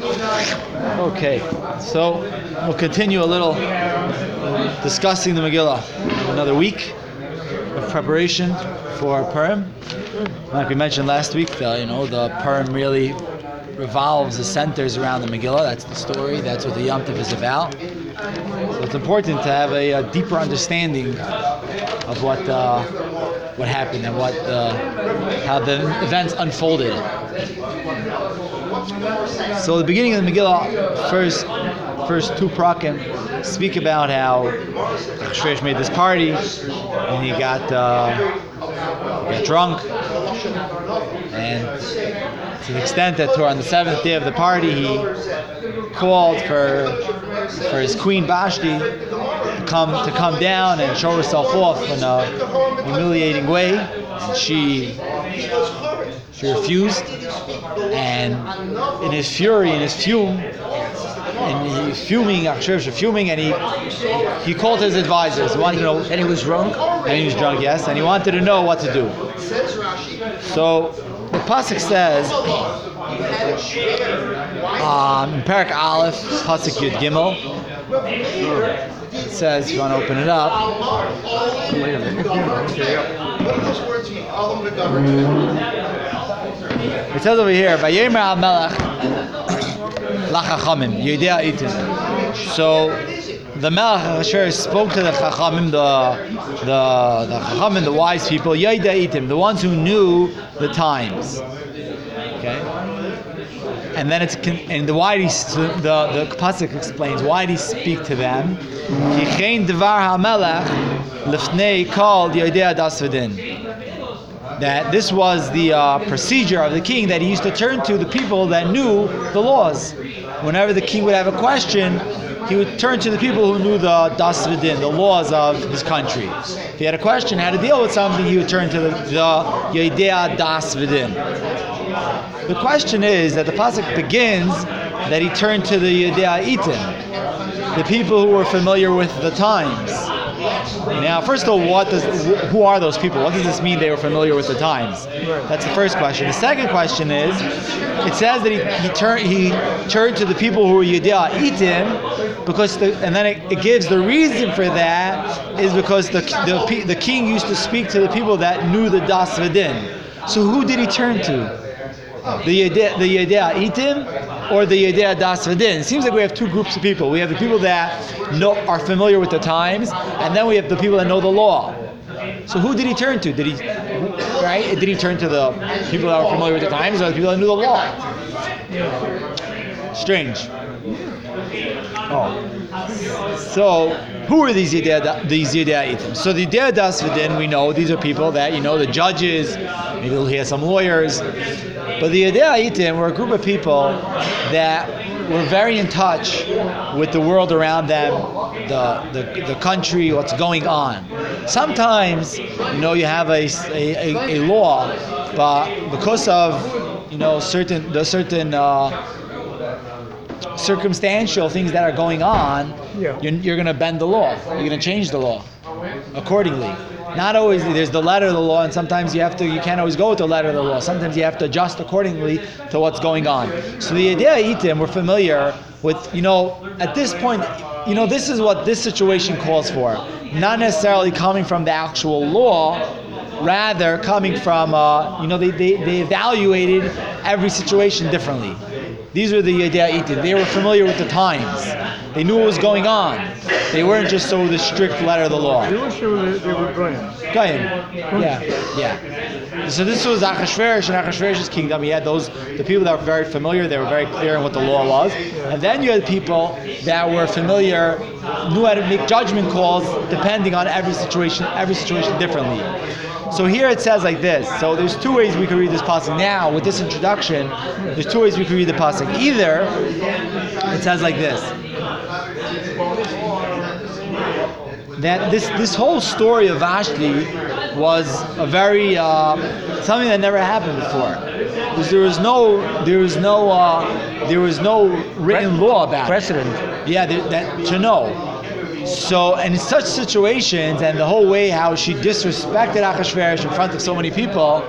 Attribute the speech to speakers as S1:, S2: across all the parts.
S1: Okay, so we'll continue a little discussing the Megillah. Another week of preparation for Purim. Like we mentioned last week, the, you know the Purim really revolves, the centers around the Megillah. That's the story. That's what the Yom Tov is about. So it's important to have a, a deeper understanding of what uh, what happened and what uh, how the events unfolded. So the beginning of the Megillah, first first two prakim speak about how Shresh made this party and he got uh, got drunk and to the extent that on the seventh day of the party he called for for his queen Vashti to come to come down and show herself off in a humiliating way. And she she refused and in his fury in his fume and he's fuming, Akshev fuming, and he he called his advisors. He wanted to know,
S2: And he was drunk.
S1: and he was drunk, yes, and he wanted to know what to do. So the pasuk says, um, in Parak Aleph, pasuk Yud Gimel, it says, you want to open it up,
S2: Wait a minute.
S1: it says over here, Vayemer al Melech lachachamim, Yedea Itim. So the Melech Asher spoke to the Chachamim, the the the Chachamim, the wise people, Yedea Itim, the ones who knew the times. Okay. And then it's and the why he the the pasuk explains why did he speak to them? Kichein devar hamelech lifnei called Yodea das V'din. That this was the uh, procedure of the king that he used to turn to the people that knew the laws. Whenever the king would have a question, he would turn to the people who knew the das V'din, the laws of his country. If he had a question how to deal with something, he would turn to the, the V'din. The question is that the pasuk begins that he turned to the Yedea Itim, the people who were familiar with the times. Now, first of all, what does who are those people? What does this mean? They were familiar with the times. That's the first question. The second question is, it says that he, he turned he turned to the people who were Yedea Itim, because the, and then it, it gives the reason for that is because the, the the king used to speak to the people that knew the Das V'din. So who did he turn to? the Yedea, the Yedea Itim or the Yedea Das. It seems like we have two groups of people. We have the people that know, are familiar with the times, and then we have the people that know the law. So who did he turn to? Did he, right? Did he turn to the people that were familiar with the times or the people that knew the law? Strange. Oh. So, who are these Yedea, these Yedea? So the Yedea Das we know, these are people that, you know, the judges, maybe he has some lawyers, but the Yedea Itim were a group of people that were very in touch with the world around them, the, the, the country, what's going on. Sometimes, you know, you have a, a, a, a law, but because of, you know, certain, the certain uh, circumstantial things that are going on,
S2: Yeah.
S1: you're, you're going to bend the law. You're going to change the law accordingly. Not always. There's the letter of the law, and sometimes you have to. You can't always go with the letter of the law. Sometimes you have to adjust accordingly to what's going on. So the idea itim, we're familiar with. You know, at this point, you know, this is what this situation calls for. Not necessarily coming from the actual law, rather coming from. Uh, you know, they, they they evaluated every situation differently. These were the itim. They were familiar with the times. They knew what was going on. They weren't just so the strict letter of the law.
S2: Jewish, they were, they were Goyim.
S1: Goyim. Yeah, yeah. So this was Achashverosh and Achashverosh's kingdom. He had those the people that were very familiar. They were very clear in what the law was. And then you had people that were familiar, knew how to make judgment calls depending on every situation, every situation differently. So here it says like this. So there's two ways we could read this pasuk. Now with this introduction, there's two ways we could read the pasuk. Either it says like this that this this whole story of Vashti was a very uh, something that never happened before. Because there was no there was no uh, there was no written law about it.
S2: Precedent.
S1: Yeah, there, that to know. So, and in such situations, and the whole way how she disrespected Achashverosh in front of so many people,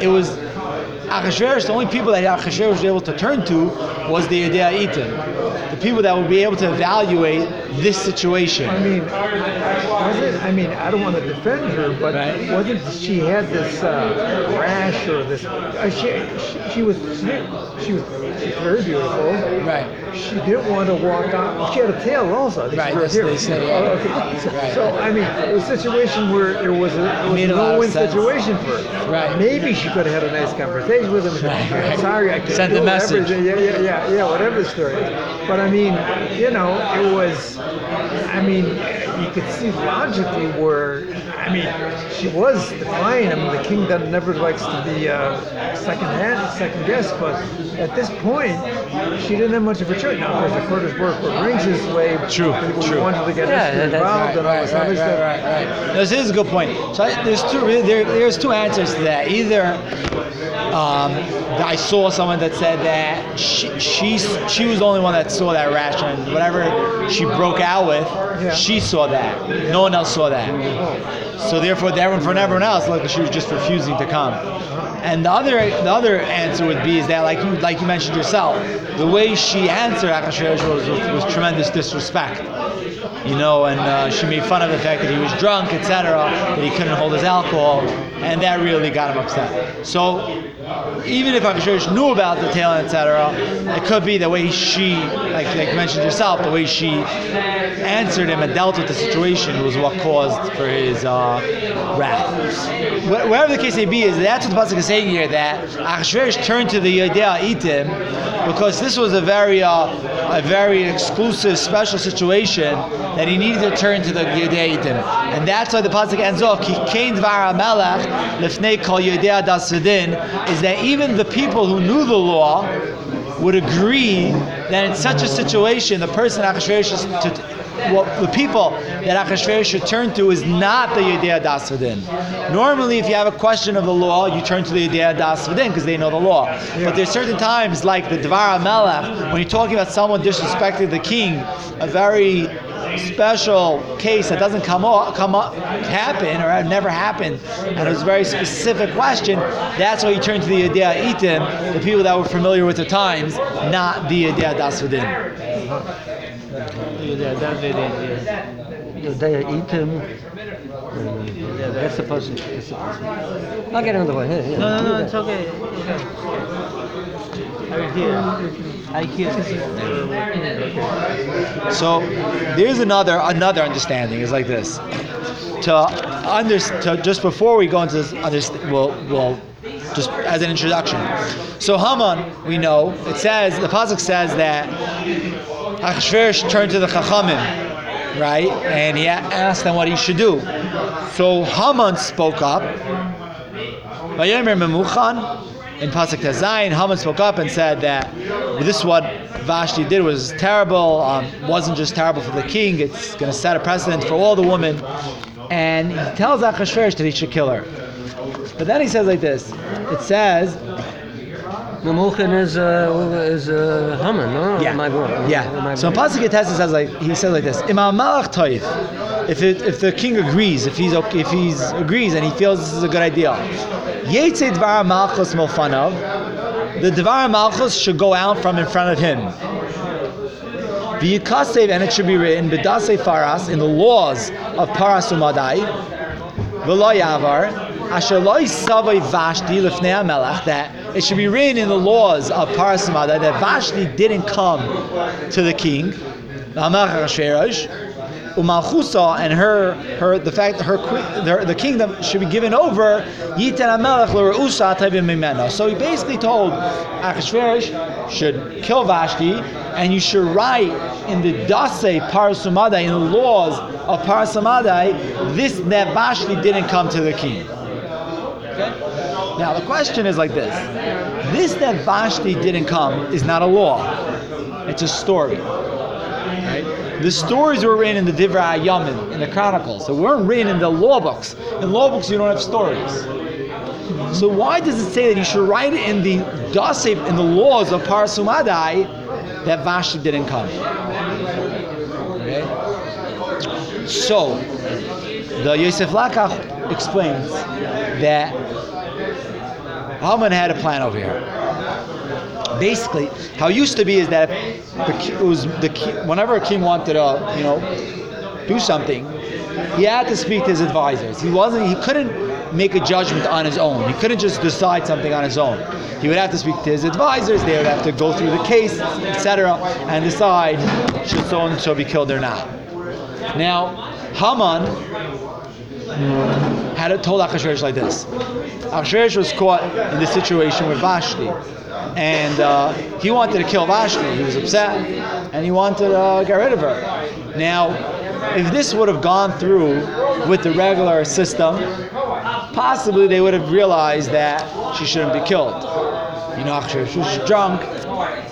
S1: it was Achashverosh, the only people that Achashverosh was able to turn to was the Yedei Itim, the people that would be able to evaluate this situation.
S2: I mean, was it? I mean, I don't want to defend her, but
S1: Right.
S2: wasn't she had this uh, rash or this? Uh, she, she she was she was she's very beautiful.
S1: Right.
S2: She didn't want to walk on. She had a tail also. I think
S1: Right,
S2: she
S1: that's
S2: here.
S1: they say, yeah.
S2: Oh, okay. So,
S1: Right.
S2: so, I mean, it was a situation where it was a, it was a
S1: a lot of
S2: no-win situation for her.
S1: Right.
S2: Maybe she could have had a nice conversation with him.
S1: Right,
S2: sorry, I can't
S1: Sent
S2: do
S1: the
S2: whatever.
S1: message.
S2: Yeah, yeah, yeah, yeah, whatever the story is. But I mean, you know, it was. I mean, you could see logically where. I mean, she was defiant. I mean, the king that never likes to be uh, second hand, second guessed. But at this point, she didn't have much of a choice. Now, of course, the Kurdish work what rings his way.
S1: True,
S2: People
S1: true.
S2: wanted to get
S3: Yeah,
S2: yeah,
S3: that's
S2: involved
S1: Right,
S2: and all
S1: right,
S2: this
S1: right,
S2: other
S1: right,
S2: stuff.
S1: right, right. This is a good point. So I, there's two there, there's two answers to that. Either um, I saw someone that said that she, she she was the only one that saw that rash and whatever she broke out with,
S2: Yeah.
S1: she saw that. No one else saw that. So therefore, everyone for everyone else, looked like she was just refusing to come. And the other the other answer would be is that like you like you mentioned yourself, the way she answered Achashverosh was, was, was tremendous disrespect you know, and uh, she made fun of the fact that he was drunk, etc., that he couldn't hold his alcohol, and that really got him upset. So, even if Achashverosh knew about the tail, etc., it could be the way she, like, like mentioned yourself, the way she answered him and dealt with the situation was what caused for his uh, wrath. Wh- Whatever the case may be, is that's what the pasuk is saying here that Achashverosh turned to the Yedea Itim because this was a very, uh, a very exclusive, special situation that he needed to turn to the Yedei Itim. And that's why the pasuk ends off, Ki kein dvar melech lefnei kol Yedei dasvedin, is that even the people who knew the law would agree that in such a situation, the person Achashverosh to, well, the people that Achashverosh should turn to is not the Yedei Dasvedin. Normally, if you have a question of the law, you turn to the Yedei Dasvedin because they know the law. But there's certain times, like the Dvar Melech, when you're talking about someone disrespecting the king, a very special case that doesn't come up, come up, happen or have never happened, and it was a very specific question. That's why you turn to the Yedei Itim, the people that were familiar with the times, not the Yedei Dasvedin.
S3: Uh, yeah, that's it. Yeah. They eat them. Yeah, that's supposed to. Supposed. I'll get another one. Here, here.
S4: No, no, no, it's okay. okay. I hear. I hear.
S1: So there's another another understanding is like this. To under to, just before we go into this, underst- we'll, we'll just as an introduction. So Haman, we know it says the pasuk says that Achashverosh turned to the Chachamim, right, and he asked them what he should do. So Haman spoke up. In Pasuk Tezayin, Haman spoke up and said that this is what Vashti did was terrible. Um, wasn't just terrible for the king; it's going to set a precedent for all the women. And he tells Achashverosh that he should kill her. But then he says like this. It says,
S3: Memuchan is uh, is uh, Haman, no?
S1: yeah,
S3: My boy.
S1: yeah.
S3: My
S1: So in. Pasuk Tezayin says like he says like this: Imam Malach Toif. If it, if the king agrees, if he's okay, if he's agrees and he feels this is a good idea, Yetzei Dvar Malchus Milfanav. The Dvar Malchus should go out from in front of him. V'yikasev, and it should be written, B'dasei Faras, in the laws of Paras Umadai, V'lo Yavar, Asher lo Yisavai Vashti HaMelech, that it should be written in the laws of Paras Umadai that Vashti didn't come to the king, Umalchusa and her, her, the fact that her, the, the kingdom should be given over. So he basically told Achashverosh should kill Vashti, and you should write in the Dase Parasumadai, in the laws of Parasumadai, this that Vashti didn't come to the king. Okay? Now the question is like this: This that Vashti didn't come is not a law; it's a story. Right? The stories were written in the Divrei Yamin, in the Chronicles. They weren't written in the law books. In law books, you don't have stories. So why does it say that you should write it in the Dasep, in the laws of Parasumadai, that Vashti didn't come? Okay? So, the Yosef Lakach explains that Haman had a plan over here. Basically, how it used to be is that the, it was the whenever a king wanted to, you know, do something, he had to speak to his advisors. He wasn't. He couldn't make a judgment on his own. He couldn't just decide something on his own. He would have to speak to his advisors. They would have to go through the case, etc., and decide should so and so be killed or not. Now, Haman had told Achashverosh like this. Achashverosh was caught in this situation with Vashti, and uh, he wanted to kill Vashti. He was upset, and he wanted to uh, get rid of her. Now, if this would have gone through with the regular system, possibly they would have realized that she shouldn't be killed. You know, Achashverosh was drunk,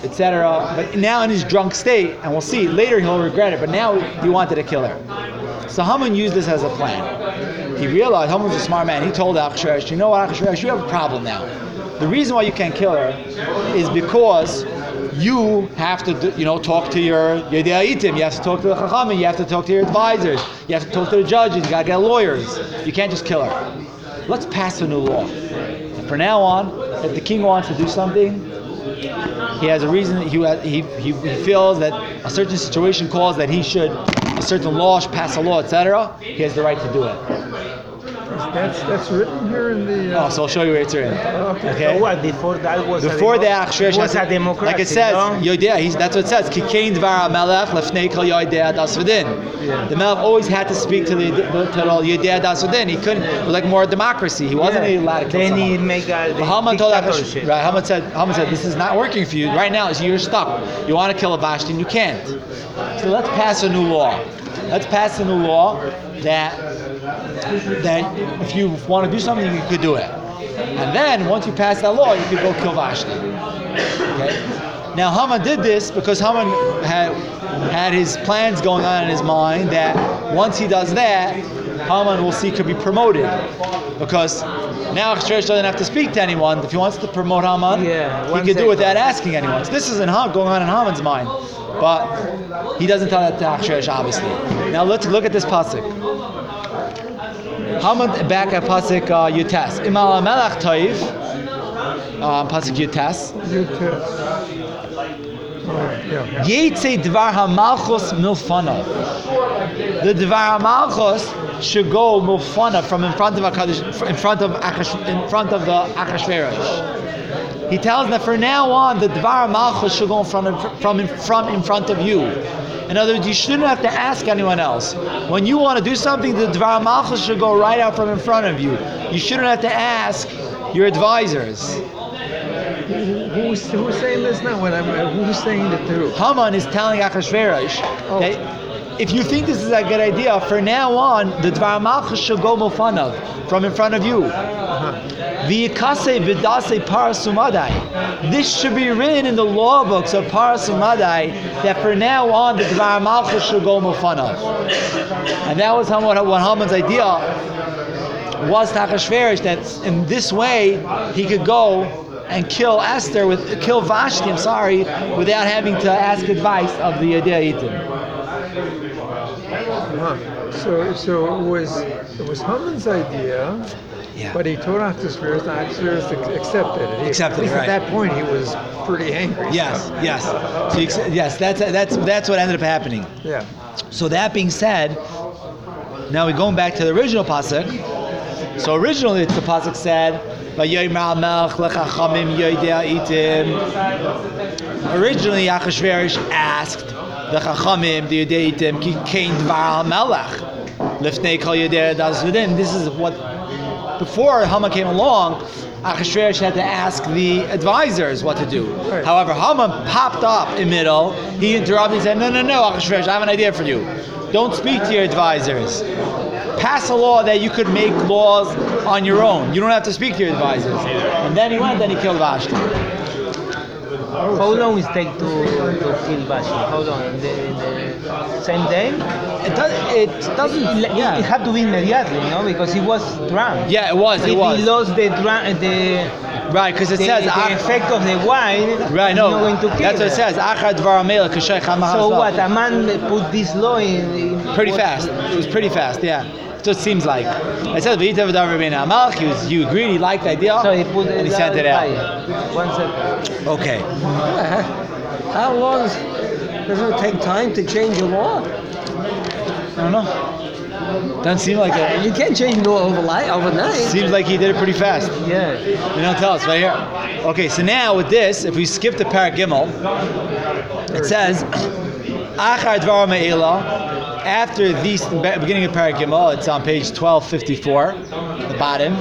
S1: etc. But now in his drunk state, and we'll see later he'll regret it. But now he wanted to kill her. So Haman used this as a plan. He realized Haman was a smart man. He told Achashverosh, "You know what, Achashverosh, you have a problem now. The reason why you can't kill her is because." You have to, you know, talk to your Yedeitim. You have to talk to the Chachamim. You have to talk to your advisors. You have to talk to the judges. You got to get lawyers. You can't just kill her. Let's pass a new law. From now on, if the king wants to do something, he has a reason. He, he, he, he feels that a certain situation calls that he should, a certain law should pass a law, etc. He has the right to do it.
S2: That's that's written here in the. Uh,
S1: Oh, so I'll show you where it's written.
S2: Okay.
S1: Okay.
S4: So what? Before that was
S1: Before
S4: a
S1: the
S4: demo- was a democracy.
S1: like it says,
S4: no?
S1: Yodea, he's, that's what it says. Kikein dvar melech lefnei kol Yodea das v'din. The melech always had to speak to the to the Yodea das v'din. He couldn't. It was like more democracy. He wasn't
S4: Yeah.
S1: allowed to kill
S4: Then
S1: someone.
S4: he make a
S1: But Haman told
S4: dictatorship.
S1: Akash, right? Haman said, Haman said, this is not working for you right now. So you're stuck. You want to kill a Vashti and you can't. So let's pass a new law. Let's pass a new law that that if you want to do something, you could do it. And then once you pass that law, you could go kill Vashti. Okay. Now Haman did this because Haman had had his plans going on in his mind that once he does that, Haman will see could be promoted because now Achashverosh doesn't have to speak to anyone. If he wants to promote Haman,
S4: Yeah,
S1: he
S4: one
S1: could do it without asking anyone. So this isn't Ham- going on in Haman's mind, but he doesn't tell that to Achashverosh, obviously. Now let's look at this pasuk. Haman back at pasuk uh, Yutes. Imal Melech Toiv. Uh, pasuk Yutes.
S2: you too. Yeah.
S1: Yetze Dvar HaMalchus Milfanav. The Dvar HaMalchus should go Milfanav from in front of Hakadosh, in front of Akash, in front of the Achashverosh. He tells that from now on the Dvar HaMalchus should go in front of, from in, from in front of you. In other words, you shouldn't have to ask anyone else. When you want to do something, the Dvar HaMalchus should go right out from in front of you. You shouldn't have to ask your advisors.
S2: Who's who's saying this now? When I'm uh, who's saying the through?
S1: Haman is telling Achashverosh
S2: Oh.
S1: that if you think this is a good idea, from now on, the Dvar Malchus should go Mofanav, from in front of you. Parasumadai. This should be written in the law books of parasumadai that from now on, the Dvar Malchus should go Mofanav. And that was what Haman's idea was to Achashverosh that in this way he could go and kill Esther with kill Vashti. I'm sorry, without having to ask advice of the Yadeitim.
S2: Uh-huh. So so it was it was Haman's idea,
S1: Yeah.
S2: but he told Achashverosh, and Achashverosh ac- accepted it. He,
S1: Accepted it, right.
S2: At that point, he was pretty angry.
S1: Yes,
S2: so-
S1: yes. So ex- yes, that's that's that's what ended up happening.
S2: Yeah.
S1: So that being said, now we're going back to the original pasuk. So originally, the pasuk said, "Vayomer Melech lechachamim yoidea itim." Originally, Achashverosh asked the chachamim, the yoidea itim, ki kain dvar melech lifnei kol yoidea das. This is what before Haman came along. Achashverosh had to ask the advisors what to do.
S2: Right.
S1: However, Haman popped up in middle. He interrupted and said, "No, no, no, Achashverosh, I have an idea for you. Don't speak to your advisors. Pass a law that you could make laws on your own. You don't have to speak to your advisors." And then he went and he killed Vashti.
S4: How long it take to, to kill Vashti? How long? The, the same day?
S1: It, does, it doesn't.
S4: It,
S1: Yeah.
S4: it had to be immediately, no? Because he was drunk.
S1: Yeah, it was. It
S4: if
S1: was.
S4: he lost the drunk, the,
S1: Right, because it
S4: the,
S1: says.
S4: the
S1: "Ach-
S4: effect of the wine,
S1: Right, no.
S4: not going to kill
S1: That's what it says. Achad dvar melech k'shei chama
S4: So what? A man put this law in. in
S1: Pretty fast. It was pretty fast, yeah. It seems like. It says V'yitav Davar Rabbeinu Hamelech. He was, you agreed, he liked the idea,
S4: So he put
S1: and he
S4: it
S1: sent it out.
S4: out. One second.
S1: Okay.
S3: How long does it take time to change a law?
S1: I don't know. Doesn't seem like it.
S3: You can't change law overnight. overnight.
S1: Seems like he did it pretty fast.
S4: Yeah.
S1: They don't tell us right here. Okay, so now with this, if we skip the Parak Gimel, it says, Achar Dvar Me'ela, after these, beginning of Parak Gimel, it's on page 1254, the bottom.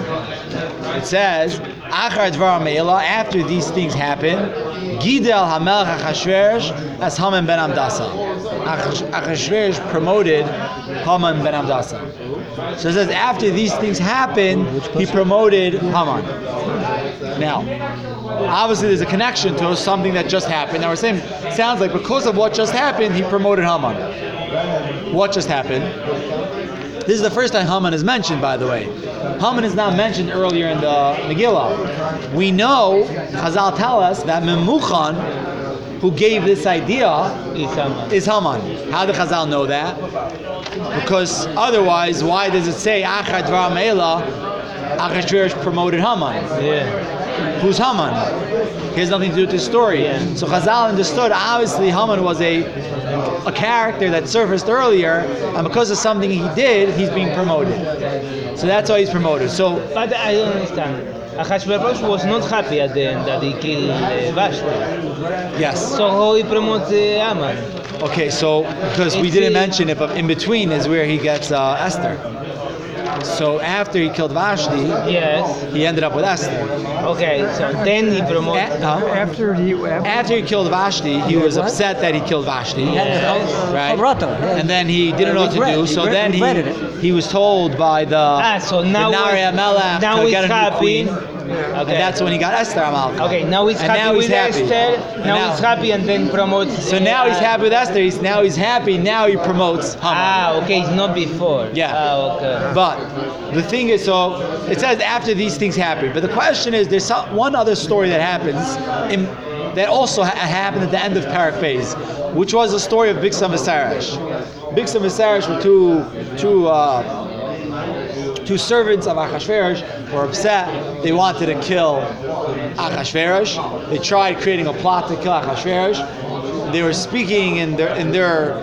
S1: It says, After these things happen, Gidel Hamelch Achashverosh as Haman ben Amdasa. Achash- Achashverosh promoted Haman ben Amdasa. So it says, after these things happen, he promoted Haman. Now, obviously, there's a connection to something that just happened. Now, we're saying, sounds like because of what just happened, he promoted Haman. What just happened? This is the first time Haman is mentioned, by the way. Haman is not mentioned earlier in the Megillah. We know, Chazal tell us, that Memuchan, who gave this idea,
S4: It's Haman.
S1: is Haman. How did Chazal know that? Because otherwise, why does it say Achad Me'ela, Achashverosh promoted Haman?
S4: Yeah.
S1: Who's Haman? He has nothing to do with this story.
S4: Yeah.
S1: So Chazal understood obviously Haman was a a character that surfaced earlier, and because of something he did, he's being promoted. So that's why he's promoted. So
S4: But I don't understand. Ahasuerus was not happy at the end that he killed uh, Vashti.
S1: yes.
S4: So how he promotes uh, Haman?
S1: Okay, so because we didn't mention it, but in between is where he gets uh, Esther. So after he killed Vashti,
S4: Yes.
S1: he ended up with Esther.
S4: Okay. So then he promoted.
S1: A- huh?
S2: After he after,
S1: After he killed Vashti, he was
S3: what?
S1: upset that he killed Vashti.
S3: Yeah.
S1: Right.
S3: Vibrato, yeah.
S1: And then he didn't know what to
S3: Regret-
S1: do. So then he he was told by the
S4: Ah, so now
S1: the Nari
S4: he's- now
S1: to
S4: he's
S1: get a new
S4: happy.
S1: Queen.
S4: Okay.
S1: And that's when he got Esther Amalek.
S4: Okay, now he's
S1: And
S4: happy
S1: now he's
S4: with
S1: happy.
S4: Esther.
S1: And
S4: Now,
S1: now-
S4: he's happy and then promotes.
S1: So now he's
S4: uh,
S1: happy with Esther. He's now he's happy. Now he promotes Haman.
S4: Ah, okay, it's not before.
S1: Yeah.
S4: Ah, okay.
S1: But the thing is, so it says after these things happen. But the question is, there's some, one other story that happens in, that also ha- happened at the end of Paraphase, which was the story of Bixam and Sarash. Bixam and Sarash were two two. Uh, Two servants of Achashverosh were upset. They wanted to kill Achashverosh. They tried creating a plot to kill Achashverosh. They were speaking in their in their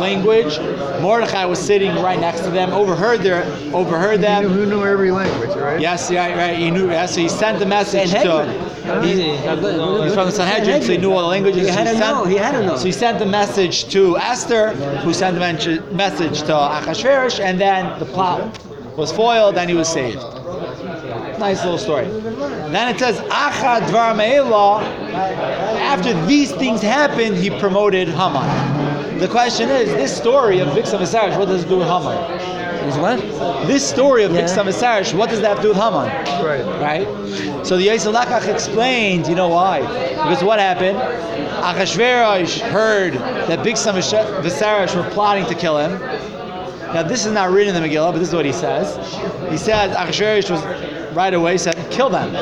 S1: language. Mordechai was sitting right next to them, overheard their overheard
S2: he knew,
S1: them.
S2: who knew every language, right?
S1: Yes, right, right. He knew. Yeah, so he sent the message
S3: Sanhedrin.
S1: to. He, he's from the Sanhedrin, so he knew all the languages.
S3: He had to
S1: sent,
S3: know, he had to know.
S1: So he sent the message to Esther, who sent the message to Achashverosh, and then the plot was foiled, and he was saved. Nice little story. Then it says, Achad Dvar after these things happened, he promoted Haman. The question is, this story of Bixam Asarish, what does it do with Haman?
S3: Is what?
S1: This story of
S3: Yeah.
S1: Bixam Asarish, what does that have to do with Haman?
S2: Right.
S1: Right? So the Yisrael Lakach explained, you know why? Because what happened? Achashverosh heard that Bixam Asarish were plotting to kill him. Now this is not written in the Megillah, but this is what he says. He said Achashverosh was right away said, kill them.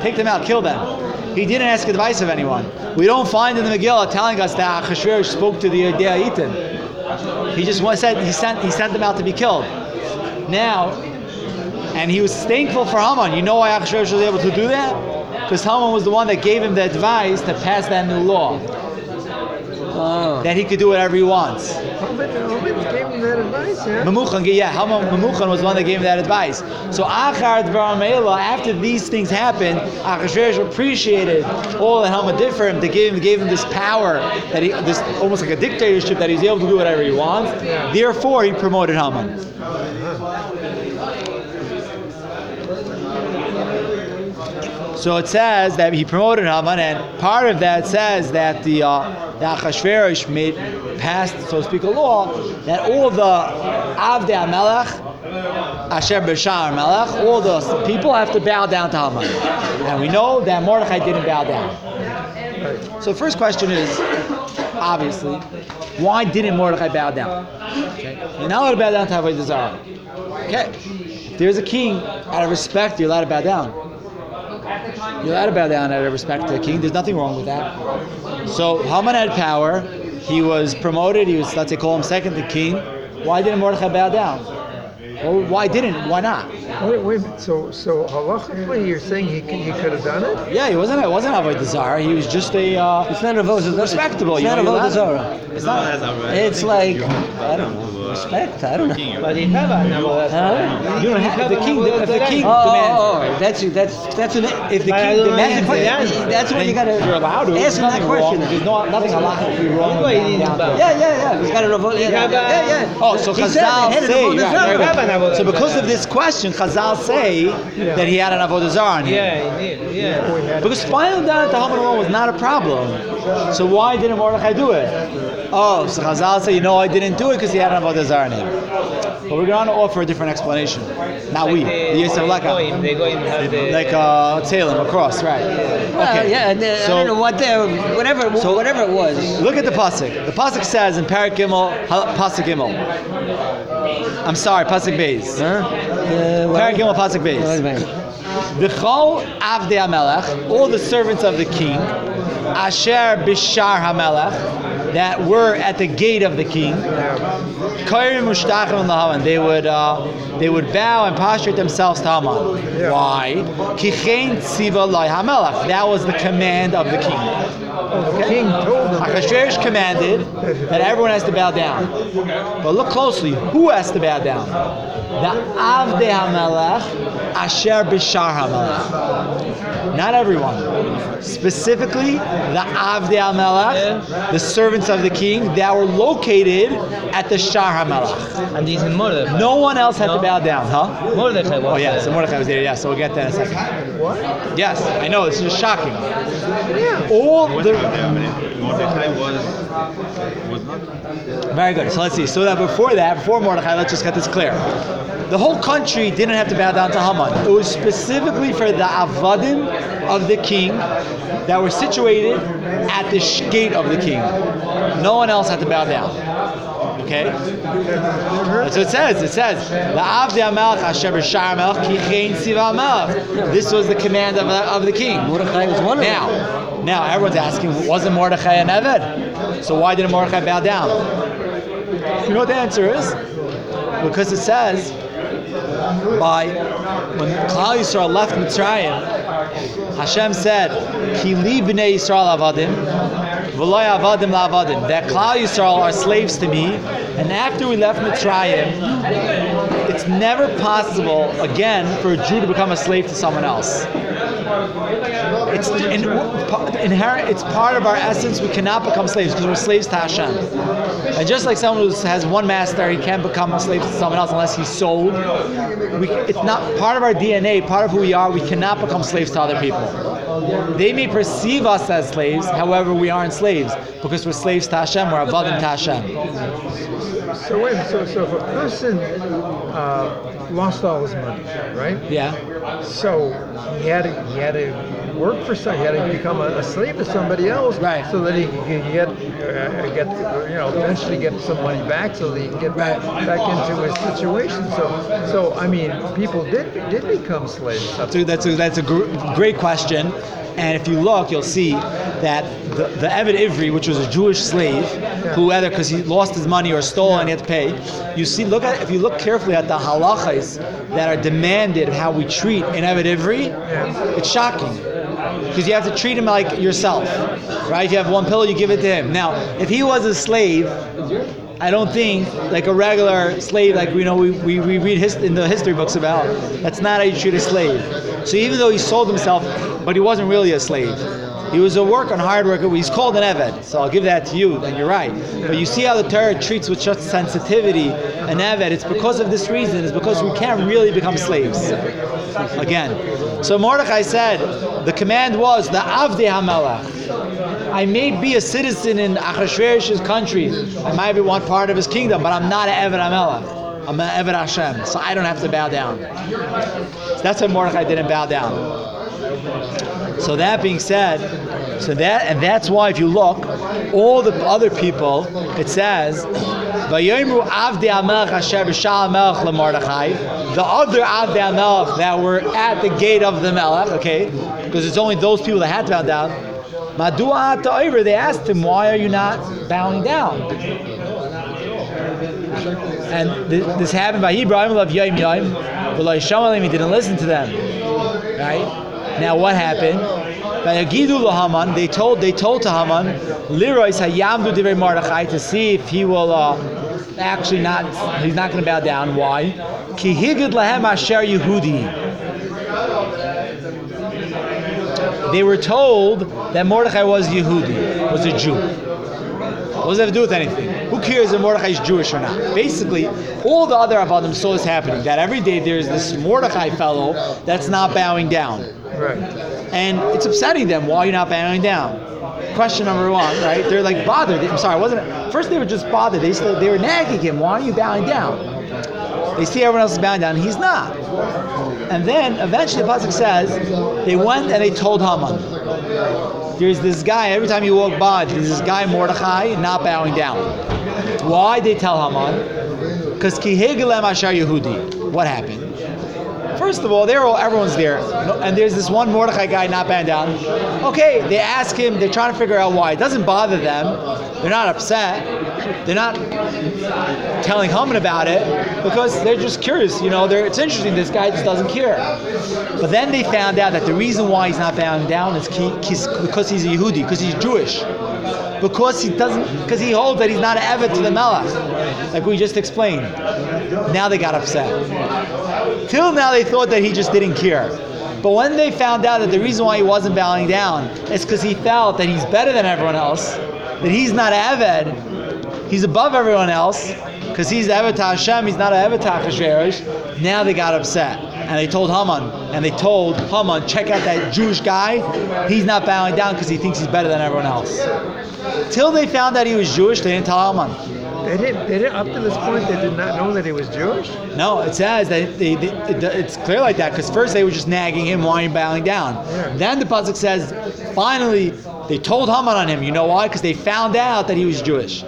S1: Take them out, kill them. He didn't ask advice of anyone. We don't find in the Megillah telling us that Achashverosh spoke to the Yidei He just said he sent he sent them out to be killed. Now, and he was thankful for Haman. You know why Achashverosh was able to do that? Because Haman was the one that gave him the advice to pass that new law
S3: Oh.
S1: that he could do whatever he wants.
S2: Haman, Haman gave him that advice, yeah?
S1: Memuchan, Haman Memuchan was the one that gave him that advice. So Achar Dvar after these things happened, Achashverosh appreciated all that Haman did for him. They gave him, gave him this power that he, this almost like a dictatorship that he's able to do whatever he wants. Therefore, he promoted Haman. So it says that he promoted Haman, and part of that says that the uh, the Achashverosh made passed, so to speak, a law that all the Avdei Amelech, Asher B'Shar Melech, all the people have to bow down to Haman, and we know that Mordechai didn't bow down. So the first question is, obviously, why didn't Mordechai bow down? Okay. You're not allowed to bow down to Avodah. Okay. If there's a king, out of respect, you're allowed to bow down. You're allowed to bow down out of respect to the king. There's nothing wrong with that. So Haman had power. He was promoted. He was, let's say, call him second to king. Why didn't Mordechai bow down? Well, why didn't? Why not?
S2: Wait, wait. So, so halachically, you're saying he could, he could have done it?
S1: Yeah, he wasn't. It wasn't avodah zarah. He was just a. Uh,
S3: It's not a vote.
S1: respectable.
S3: It's
S1: you
S3: not a vote
S1: you're
S3: Zara.
S1: It's not.
S3: It's like I don't know. Respect. I don't know.
S4: But it have an avodah
S3: Huh?
S1: You don't have the king. If the king
S3: Oh,
S1: demands.
S3: oh, oh, that's that's that's an, if the king
S4: don't
S3: demands
S4: understand the
S3: it, that's what you gotta
S1: You're allowed to. There's
S3: ask him that
S1: nothing
S3: question.
S1: There's no, nothing halachically wrong.
S4: Why
S1: with
S4: he
S1: down
S4: didn't
S1: to-
S3: Yeah, yeah, yeah. He's got an avoid. Yeah, yeah, yeah.
S1: Oh, so Chazal
S3: it had an
S1: say,
S3: avodah
S1: right,
S3: zarah.
S1: very
S4: Have an
S1: good.
S4: avodah
S1: so because of this question, Chazal say that he had an avodah zarah.
S4: Yeah, he did. Yeah.
S2: We had
S1: Because filing down at the Haman alone was not a problem. So why didn't Mordechai do it? Oh, so Chazal say, you know, I didn't do it because he had an avodah zarah on him. But we're going to offer a different explanation. Not we, the Yisrael
S4: They
S1: Leka.
S4: They go in have the
S1: Like uh, Salem, across, right?
S3: Well,
S1: Okay.
S3: yeah, and, uh, I don't know what the whatever
S1: So-
S3: whatever it was.
S1: Look at the pasuk. The pasuk says in Parak Gimel, pasuk Gimel. I'm sorry, pasuk Beis.
S3: Huh? Uh,
S1: Parak Gimel, pasuk
S3: Wait
S1: Beis.
S3: minute.
S1: V'chol avdei hamelech, all the servants of the king, asher bishar hamelech, that were at the gate of the king, Kairim mushtachim lahaman. They would uh, they would bow and prostrate themselves to Haman. Why? Kichein tziva lai hamelech. That was the command of the king.
S2: The king told.
S1: Achashverosh commanded that everyone has to bow down. But look closely. Who has to bow down? The Avdei HaMelech Asher Bishar HaMelech. Not everyone. Specifically, the Avdei HaMelech, the servants of the king that were located at the Shar HaMelech.
S4: and he's in Mordechai.
S1: No one else had to bow down, huh?
S4: Mordechai was
S1: Oh yeah,
S4: there.
S1: so Mordechai was there. Yeah, so we'll get that in a second.
S2: What?
S1: Yes, I know. This is shocking.
S2: Yeah.
S1: All
S5: was
S1: the
S5: not there, but Mordecai was was not.
S1: Very good. So let's see. So that before that, before Mordechai, let's just get this clear. The whole country didn't have to bow down to Haman. It was specifically for the avadim of the king that were situated at the gate of the king. No one else had to bow down. Okay? That's what it says. It says, the Avdi Amelch Asher B'Shar Amelch Ki Chein This was the command of the, of the king.
S3: Mordechai was one of them.
S1: Now, now everyone's asking, wasn't Mordechai an Eved? So why didn't Mordechai bow down? You know what the answer is? Because it says, by when Klal Yisrael left Mitzrayim, Hashem said, "Ki li b'nei Yisrael avadim, v'loy avadim la'avadim." That Klal Yisrael are slaves to me, and after we left Mitzrayim, it's never possible again for a Jew to become a slave to someone else. It's in, inherent. It's part of our essence. We cannot become slaves because we're slaves to Hashem. And just like someone who has one master, he can't become a slave to someone else unless he's sold. We, it's not part of our DNA. Part of who we are. We cannot become slaves to other people. They may perceive us as slaves, however, we aren't slaves because we're slaves to Hashem. We're avadim to Hashem.
S2: So wait. So so if a person uh, lost all his money, right?
S1: Yeah.
S2: So he had to he had to work for some. He had to become a, a slave to somebody else,
S1: Right.
S2: So that he can get uh, get you know eventually get some money back, so that he can get
S1: Right.
S2: back into his situation. So so I mean, people did did become slaves.
S1: That's a, that's a, that's a gr- great question. And if you look, you'll see that the, the Eved Ivri, which was a Jewish slave, who either because he lost his money or stole and he had to pay, you see, look at if you look carefully at the halachas that are demanded of how we treat an Eved Ivri, it's shocking. Because you have to treat him like yourself, right? If you have one pillow, you give it to him. Now, if he was a slave, I don't think like a regular slave, like you know we, we, we read his, in the history books about. That's not how you treat a slave. So even though he sold himself, but he wasn't really a slave. He was a worker, a hard worker. He's called an eved. So I'll give that to you, and you're right. But you see how the Torah treats with such sensitivity an eved. It's because of this reason. It's because we can't really become slaves. Again. So Mordechai said, the command was the Avdi Hamelach. I may be a citizen in Achashverosh's country. I might be one part of his kingdom, but I'm not an Eved Hamelach. I'm an Eved Hashem, so I don't have to bow down. So that's why Mordechai didn't bow down. So that being said, so that and that's why if you look, all the other people, it says, "Vayomru b'shal leMordechai." The other avdei hamelech that were at the gate of the melech, okay, because it's only those people that had to bow down. Madua ta'over, they asked him, "Why are you not bowing down?" And th- this happened by Ibrahim of Yom Yom. He didn't listen to them. Right? Now what happened? They told they told to Haman, Lirois to see if he will uh, actually not he's not going to bow down. Why? Ki higid lahem asher Yehudi. They were told that Mordechai was Yehudi, was a Jew. What does that have to do with anything? Who cares if Mordechai is Jewish or not? Basically, all the other Avadim saw this happening. That every day there's this Mordechai fellow that's not bowing down.
S2: Right.
S1: And it's upsetting them. Why are you not bowing down? Question number one, right? They're like bothered. I'm sorry, wasn't it? First they were just bothered. They still they were nagging him. Why are you bowing down? They see everyone else is bowing down. He's not. And then eventually the pasuk says they went and they told Haman. There's this guy. Every time you walk by, there's this guy Mordechai not bowing down. Why they tell Haman? Because ki ashar Yehudi. What happened? First of all, they're all, everyone's there, and there's this one Mordechai guy not bowing down. Okay, they ask him. They're trying to figure out why. It doesn't bother them. They're not upset. They're not telling Haman about it because they're just curious. You know, it's interesting. This guy just doesn't care. But then they found out that the reason why he's not bowing down is because he's a Yehudi, because he's Jewish, because he doesn't, because he holds that he's not an Eved to the Melech, like we just explained. Now they got upset. Till now they thought that he just didn't care. But when they found out that the reason why he wasn't bowing down is because he felt that he's better than everyone else, that he's not an Eved, he's above everyone else, because he's Eved to Hashem, he's not an to Achashverosh, now they got upset. And they told Haman, and they told Haman, check out that Jewish guy, he's not bowing down because he thinks he's better than everyone else. Till they found out he was Jewish, they didn't tell Haman.
S2: They didn't, they didn't, up to this point, they did not know that he was Jewish?
S1: No, it says that they, they, it, it's clear like that because first they were just nagging him, why are you bowing down?
S2: Yeah.
S1: Then the pasuk says, finally they told Haman on him. You know why? Because they found out that he was Jewish.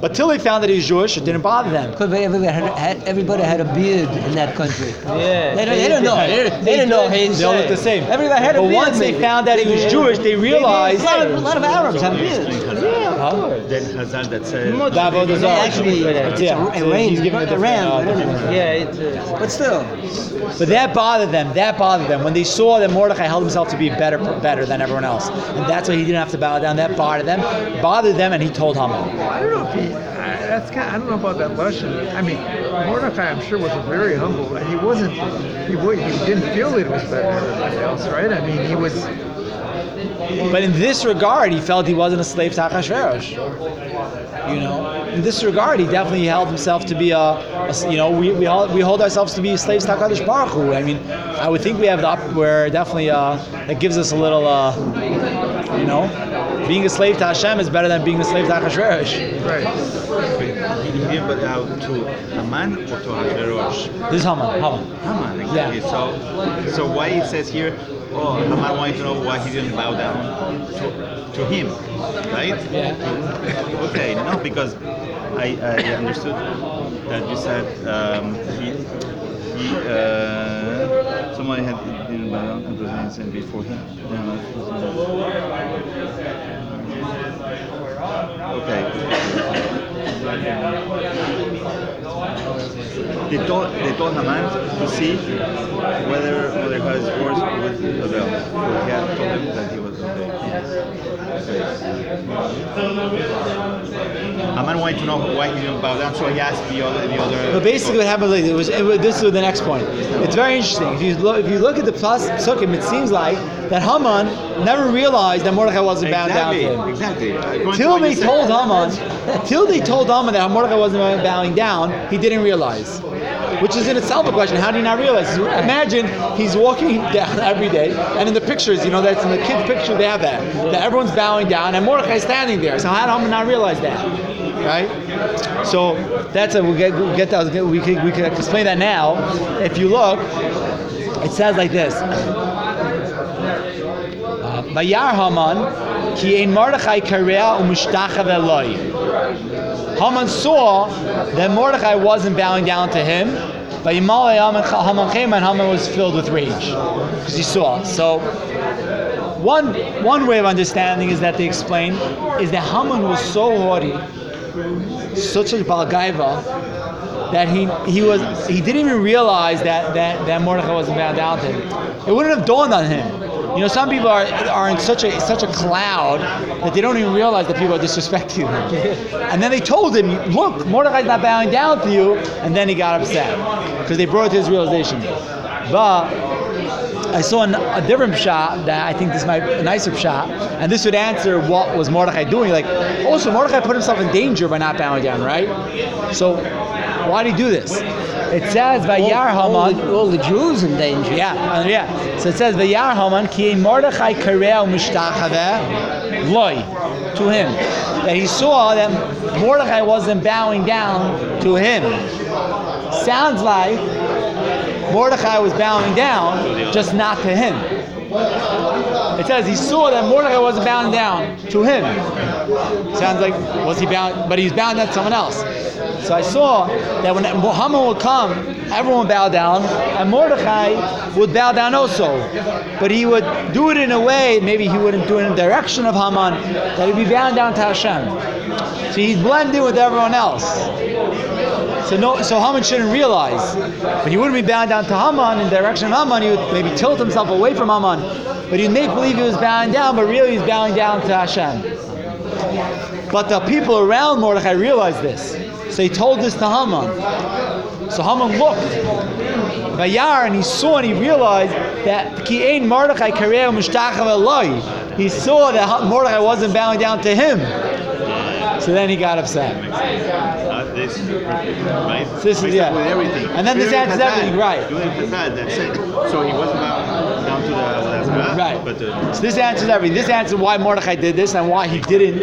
S1: But till they found that he was Jewish, it didn't bother them.
S3: Because everybody had, had, everybody had a beard in that country.
S4: Yeah.
S3: They don't, they don't know. They, don't- they didn't know.
S1: They all look the same.
S3: Everybody had a
S1: but
S3: beard.
S1: once they found that he was Jewish, they realized.
S3: A lot of, a lot of Arabs have beards.
S5: Explain Hazal?
S3: Yeah, of course.
S5: That Hazal that says
S1: Davo the
S3: They
S1: Zar.
S3: actually, it's
S1: Yeah,
S3: a,
S1: so
S3: a rain,
S1: he's giving a
S3: a ram.
S1: uh,
S3: I don't
S1: different-
S3: know.
S4: Yeah, it's. Uh,
S3: But still,
S1: But that bothered them. That bothered them when they saw that Mordechai held himself to be better, better than everyone else, and that's why he didn't have to bow down. That bothered them, bothered them, and he told Haman.
S2: I don't know if he. I, that's kind. of, I don't know about that lesson. I mean, Mordecai, I'm sure, was very humble. and He wasn't. He would. He didn't feel that he was better than everybody else, right? I mean, he was.
S1: But in this regard, he felt he wasn't a slave to Achashverosh. You know, in this regard, he definitely held himself to be a, a- you know, we, we, hold, we hold ourselves to be slaves to Hakadosh Baruch Hu. I mean, I would think we have the up where definitely uh, that gives us a little, uh, you know, being a slave to Hashem is better than being a slave to Achashverosh.
S2: Right.
S5: he it out to Haman or to Hashverosh?
S1: This is Haman. Haman.
S5: Haman, exactly. So, so why it says here, oh, Haman wanted to know why he didn't bow down to, to him, right?
S1: Yeah.
S5: Okay, no, because I, I understood that you said um, he, he uh, somebody had didn't bow down to presence and before him. Okay. They told they told Haman to see whether whether his horse was available. So he had told him that he okay. Haman wanted to know why he didn't bow down, so he asked the other the other.
S1: But basically, what happened? Like, it was, it was this is the next point. It's very interesting. If you look, if you look at the plus psukim, it seems like that Haman never realized that Mordechai wasn't bound down to
S5: exactly,
S1: him.
S5: exactly.
S1: Till they told Haman, till they told Haman that Mordechai wasn't bowing down, he didn't realize. Which is in itself a question. How do you not realize? Imagine he's walking down every day, and in the pictures, you know, that's in the kid's picture, they have that. That everyone's bowing down, and Mordechai's standing there. So how did Haman not realize that? Right? So that's a, we'll get, we'll get that, we can, we can explain that now. If you look, it says like this. Vayar Haman, ki ein Mordechai karea u'mushtachav eloi. Haman saw that Mordechai wasn't bowing down to him, but Haman came and Haman was filled with rage because he saw. So one one way of understanding is that they explain is that Haman was so haughty such a balgaiva that he he was he didn't even realize that that that Mordechai wasn't bound down to him. It wouldn't have dawned on him. You know, some people are are in such a such a cloud that they don't even realize that people are disrespecting them. And then they told him, "Look, Mordechai's not bowing down to you," and then he got upset because they brought it to his realization. But I saw an, a different shot that I think this might be a nicer shot, and this would answer what was Mordechai doing. Like, also Mordechai put himself in danger by not bowing down, right? So, why did he do this? It says by Yar
S3: all,
S1: Haman.
S3: the, all the Jews in danger.
S1: Yeah, uh, yeah. So it says Vayar Haman ki Mordechai kareu mishtachave loy to him that he saw that Mordechai wasn't bowing down to him. Sounds like Mordechai was bowing down, just not to him. It says he saw that Mordechai wasn't bowing down to him. Sounds like was he bound, but he's bound down to someone else. So I saw that when Haman would come, everyone would bow down, and Mordechai would bow down also. But he would do it in a way, maybe he wouldn't do it in the direction of Haman, that he'd be bowing down to Hashem. So he'd blend in with everyone else. So no, so Haman shouldn't realize, but he wouldn't be bowing down to Haman in the direction of Haman. He would maybe tilt himself away from Haman, but he'd make believe he was bowing down, but really he's bowing down to Hashem. But the people around Mordechai realized this, so he told this to Haman. So Haman looked, Vayar, and he saw and he realized that ki ein Mordechai kareu mishtachav eloi. He saw that Mordechai wasn't bowing down to him. So then he got upset.
S5: Uh, this, right?
S1: This is- yeah.
S5: everything.
S1: And then this adds everything, right.
S5: Doing Hassad, that's it. So he wasn't down to the
S1: Right.
S5: but uh,
S1: So this answers everything. This answers why Mordechai did this and why he didn't.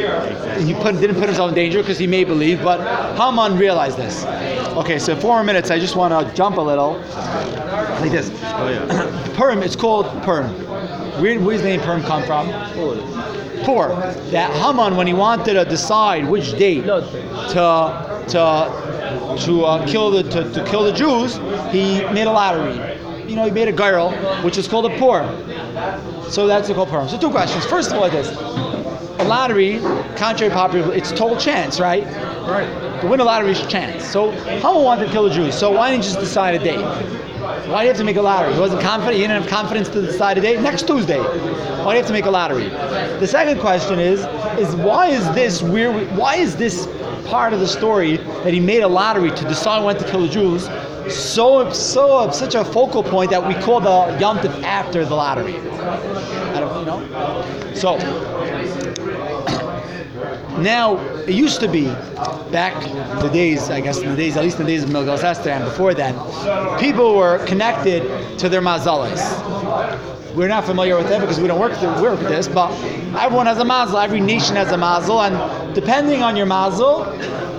S1: He put, didn't put himself in danger because he may believe, but Haman realized this. Okay, so four more minutes. I just want to jump a little, like this.
S5: oh yeah.
S1: Purim. It's called Purim. Where, where's the name Purim come from? Pur. That Haman, when he wanted to decide which date to to to uh, kill the to, to kill the Jews, he made a lottery. You know, he made a goral, which is called a Purim. So that's called Purim. So two questions. First of all, this: a lottery, contrary to popular, it's total chance, right? Right. To win a lottery is chance. So Haman wanted to kill the Jews. So why didn't he just decide a date? Why do you have to make a lottery? He wasn't confident. He didn't have confidence to decide a date. Next Tuesday. Why do you have to make a lottery? The second question is: is why is this weird? Why is this part of the story that he made a lottery to decide when to kill the Jews? So so uh, such a focal point that we call the Yom Tov after the lottery. I don't, you know. So now it used to be back the days, I guess, in the days, at least in the days of Megillas Esther and before then, people were connected to their mazalas. We're not familiar with it because we don't work, th- work with this, but everyone has a mazel. Every nation has a mazel, and depending on your mazel,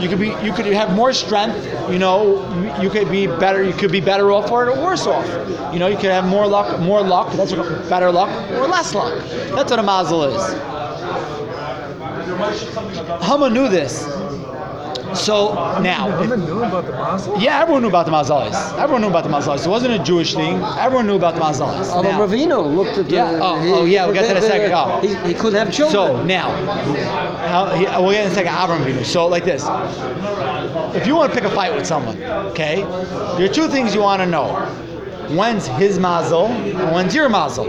S1: you could be you could have more strength. You know, you could be better. You could be better off or worse off. You know, you could have more luck, more luck. That's what, better luck or less luck. That's what a mazel is. Haman knew this. So now, if-
S2: knew about the Mazel?
S1: yeah, everyone knew about the mazalis. Everyone knew about the mazalis. It wasn't a Jewish thing. Everyone knew about the mazalis.
S3: Although
S1: Now-
S3: Ravino looked at the.
S1: Yeah, oh, oh, yeah, we'll get to that in a second. Oh.
S3: He, he could have children.
S1: So now, how, he, we'll get in a second. Avram Avinu. So like this: if you want to pick a fight with someone, okay, there are two things you want to know: when's his mazel and when's your mazel.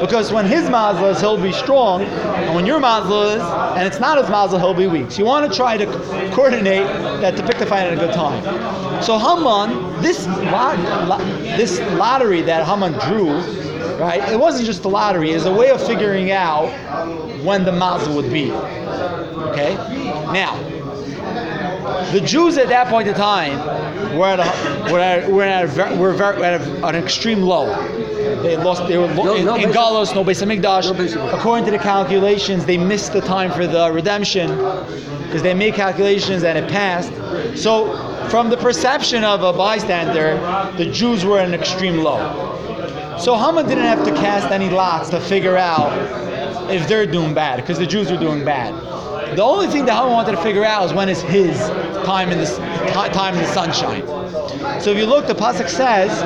S1: Because when his mazel is, he'll be strong, and when your mazel is, and it's not his mazel, he'll be weak. So you want to try to coordinate that to pick the fight at a good time. So Haman, this lot, lo- this lottery that Haman drew right? It wasn't just the lottery; it was a way of figuring out when the mazel would be. Okay. Now, the Jews at that point in time were at a, were at, were at, a, were at a, an extreme low. They lost. They were lo-
S3: No-
S1: in,
S3: no
S1: in Galos, no Beis Hamikdash.
S3: No
S1: According to the calculations, they missed the time for the redemption because they made calculations and it passed. So, from the perception of a bystander, the Jews were at an extreme low. So Haman didn't have to cast any lots to figure out if they're doing bad, because the Jews were doing bad. The only thing that Haman wanted to figure out is when is his time in the time in the sunshine. So if you look, the pasuk says,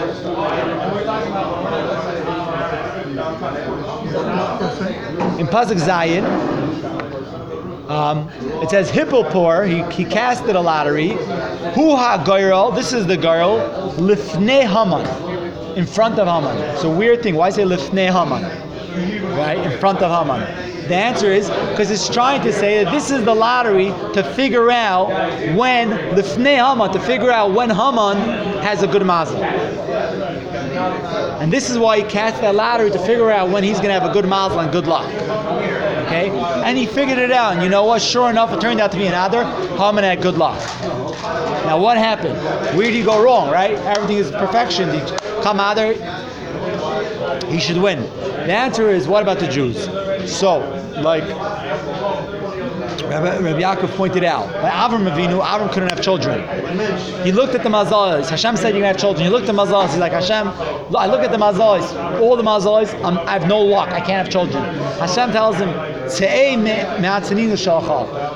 S1: in pasuk Zayin, Um, it says Hippopor, he, he casted a lottery. Hu ha goral, this is the goral, Lifne Haman, in front of Haman. So weird thing, why say Lifne Haman? Right, in front of Haman. The answer is because it's trying to say that this is the lottery to figure out when Lifnei Haman, to figure out when Haman has a good mazel. And this is why he cast that lottery to figure out when he's going to have a good mazel and good luck. Okay? And he figured it out. And you know what? Sure enough, it turned out to be an Adar. Haman had good luck. Now, what happened? Where did he go wrong, right? Everything is perfection. He come other? He should win. The answer is, what about the Jews? So, like Rabbi, Yaakov pointed out, Avram Avinu, Avram couldn't have children. He looked at the mazalis. Hashem said you can have children. He looked at the mazalis. He's like Hashem. I look at the mazalis. All the mazalis. I'm, I have no luck. I can't have children. Hashem tells him.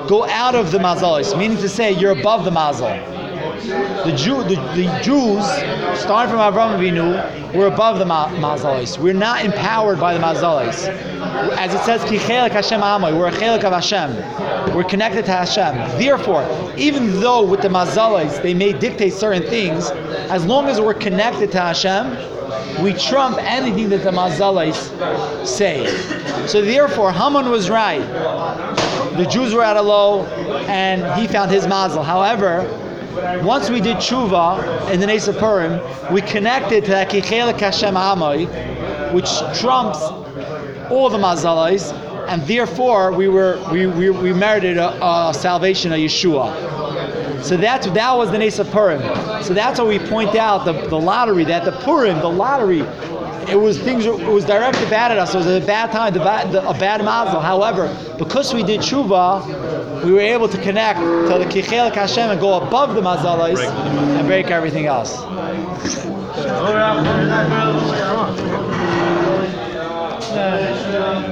S1: Go out of the mazalis, meaning to say you're above the mazal. The Jew, the, the Jews, starting from Avram Avinu, were above the ma- mazalis. We're not empowered by the mazalis. As it says, "Ki Hashem amoy," we're a chelik of Hashem. We're connected to Hashem. Therefore, even though with the mazalis they may dictate certain things, as long as we're connected to Hashem, we trump anything that the mazalis say. So therefore, Haman was right. The Jews were at a low, and he found his mazel. However, once we did tshuva in the Nes of Purim, we connected to that Kichelik Hashem Amoy, which trumps all the mazalais, and therefore we were we, we, we merited a, a salvation, a Yeshua. So that's that was the Nes of Purim. So that's why we point out the, the lottery that the Purim, the lottery, it was things it was directed bad at us. It was a bad time, the bad, the, a bad mazel. However, because we did tshuva, we were able to connect to the Kichelik Hashem and go above the mazalais and break everything else.
S4: Yeah.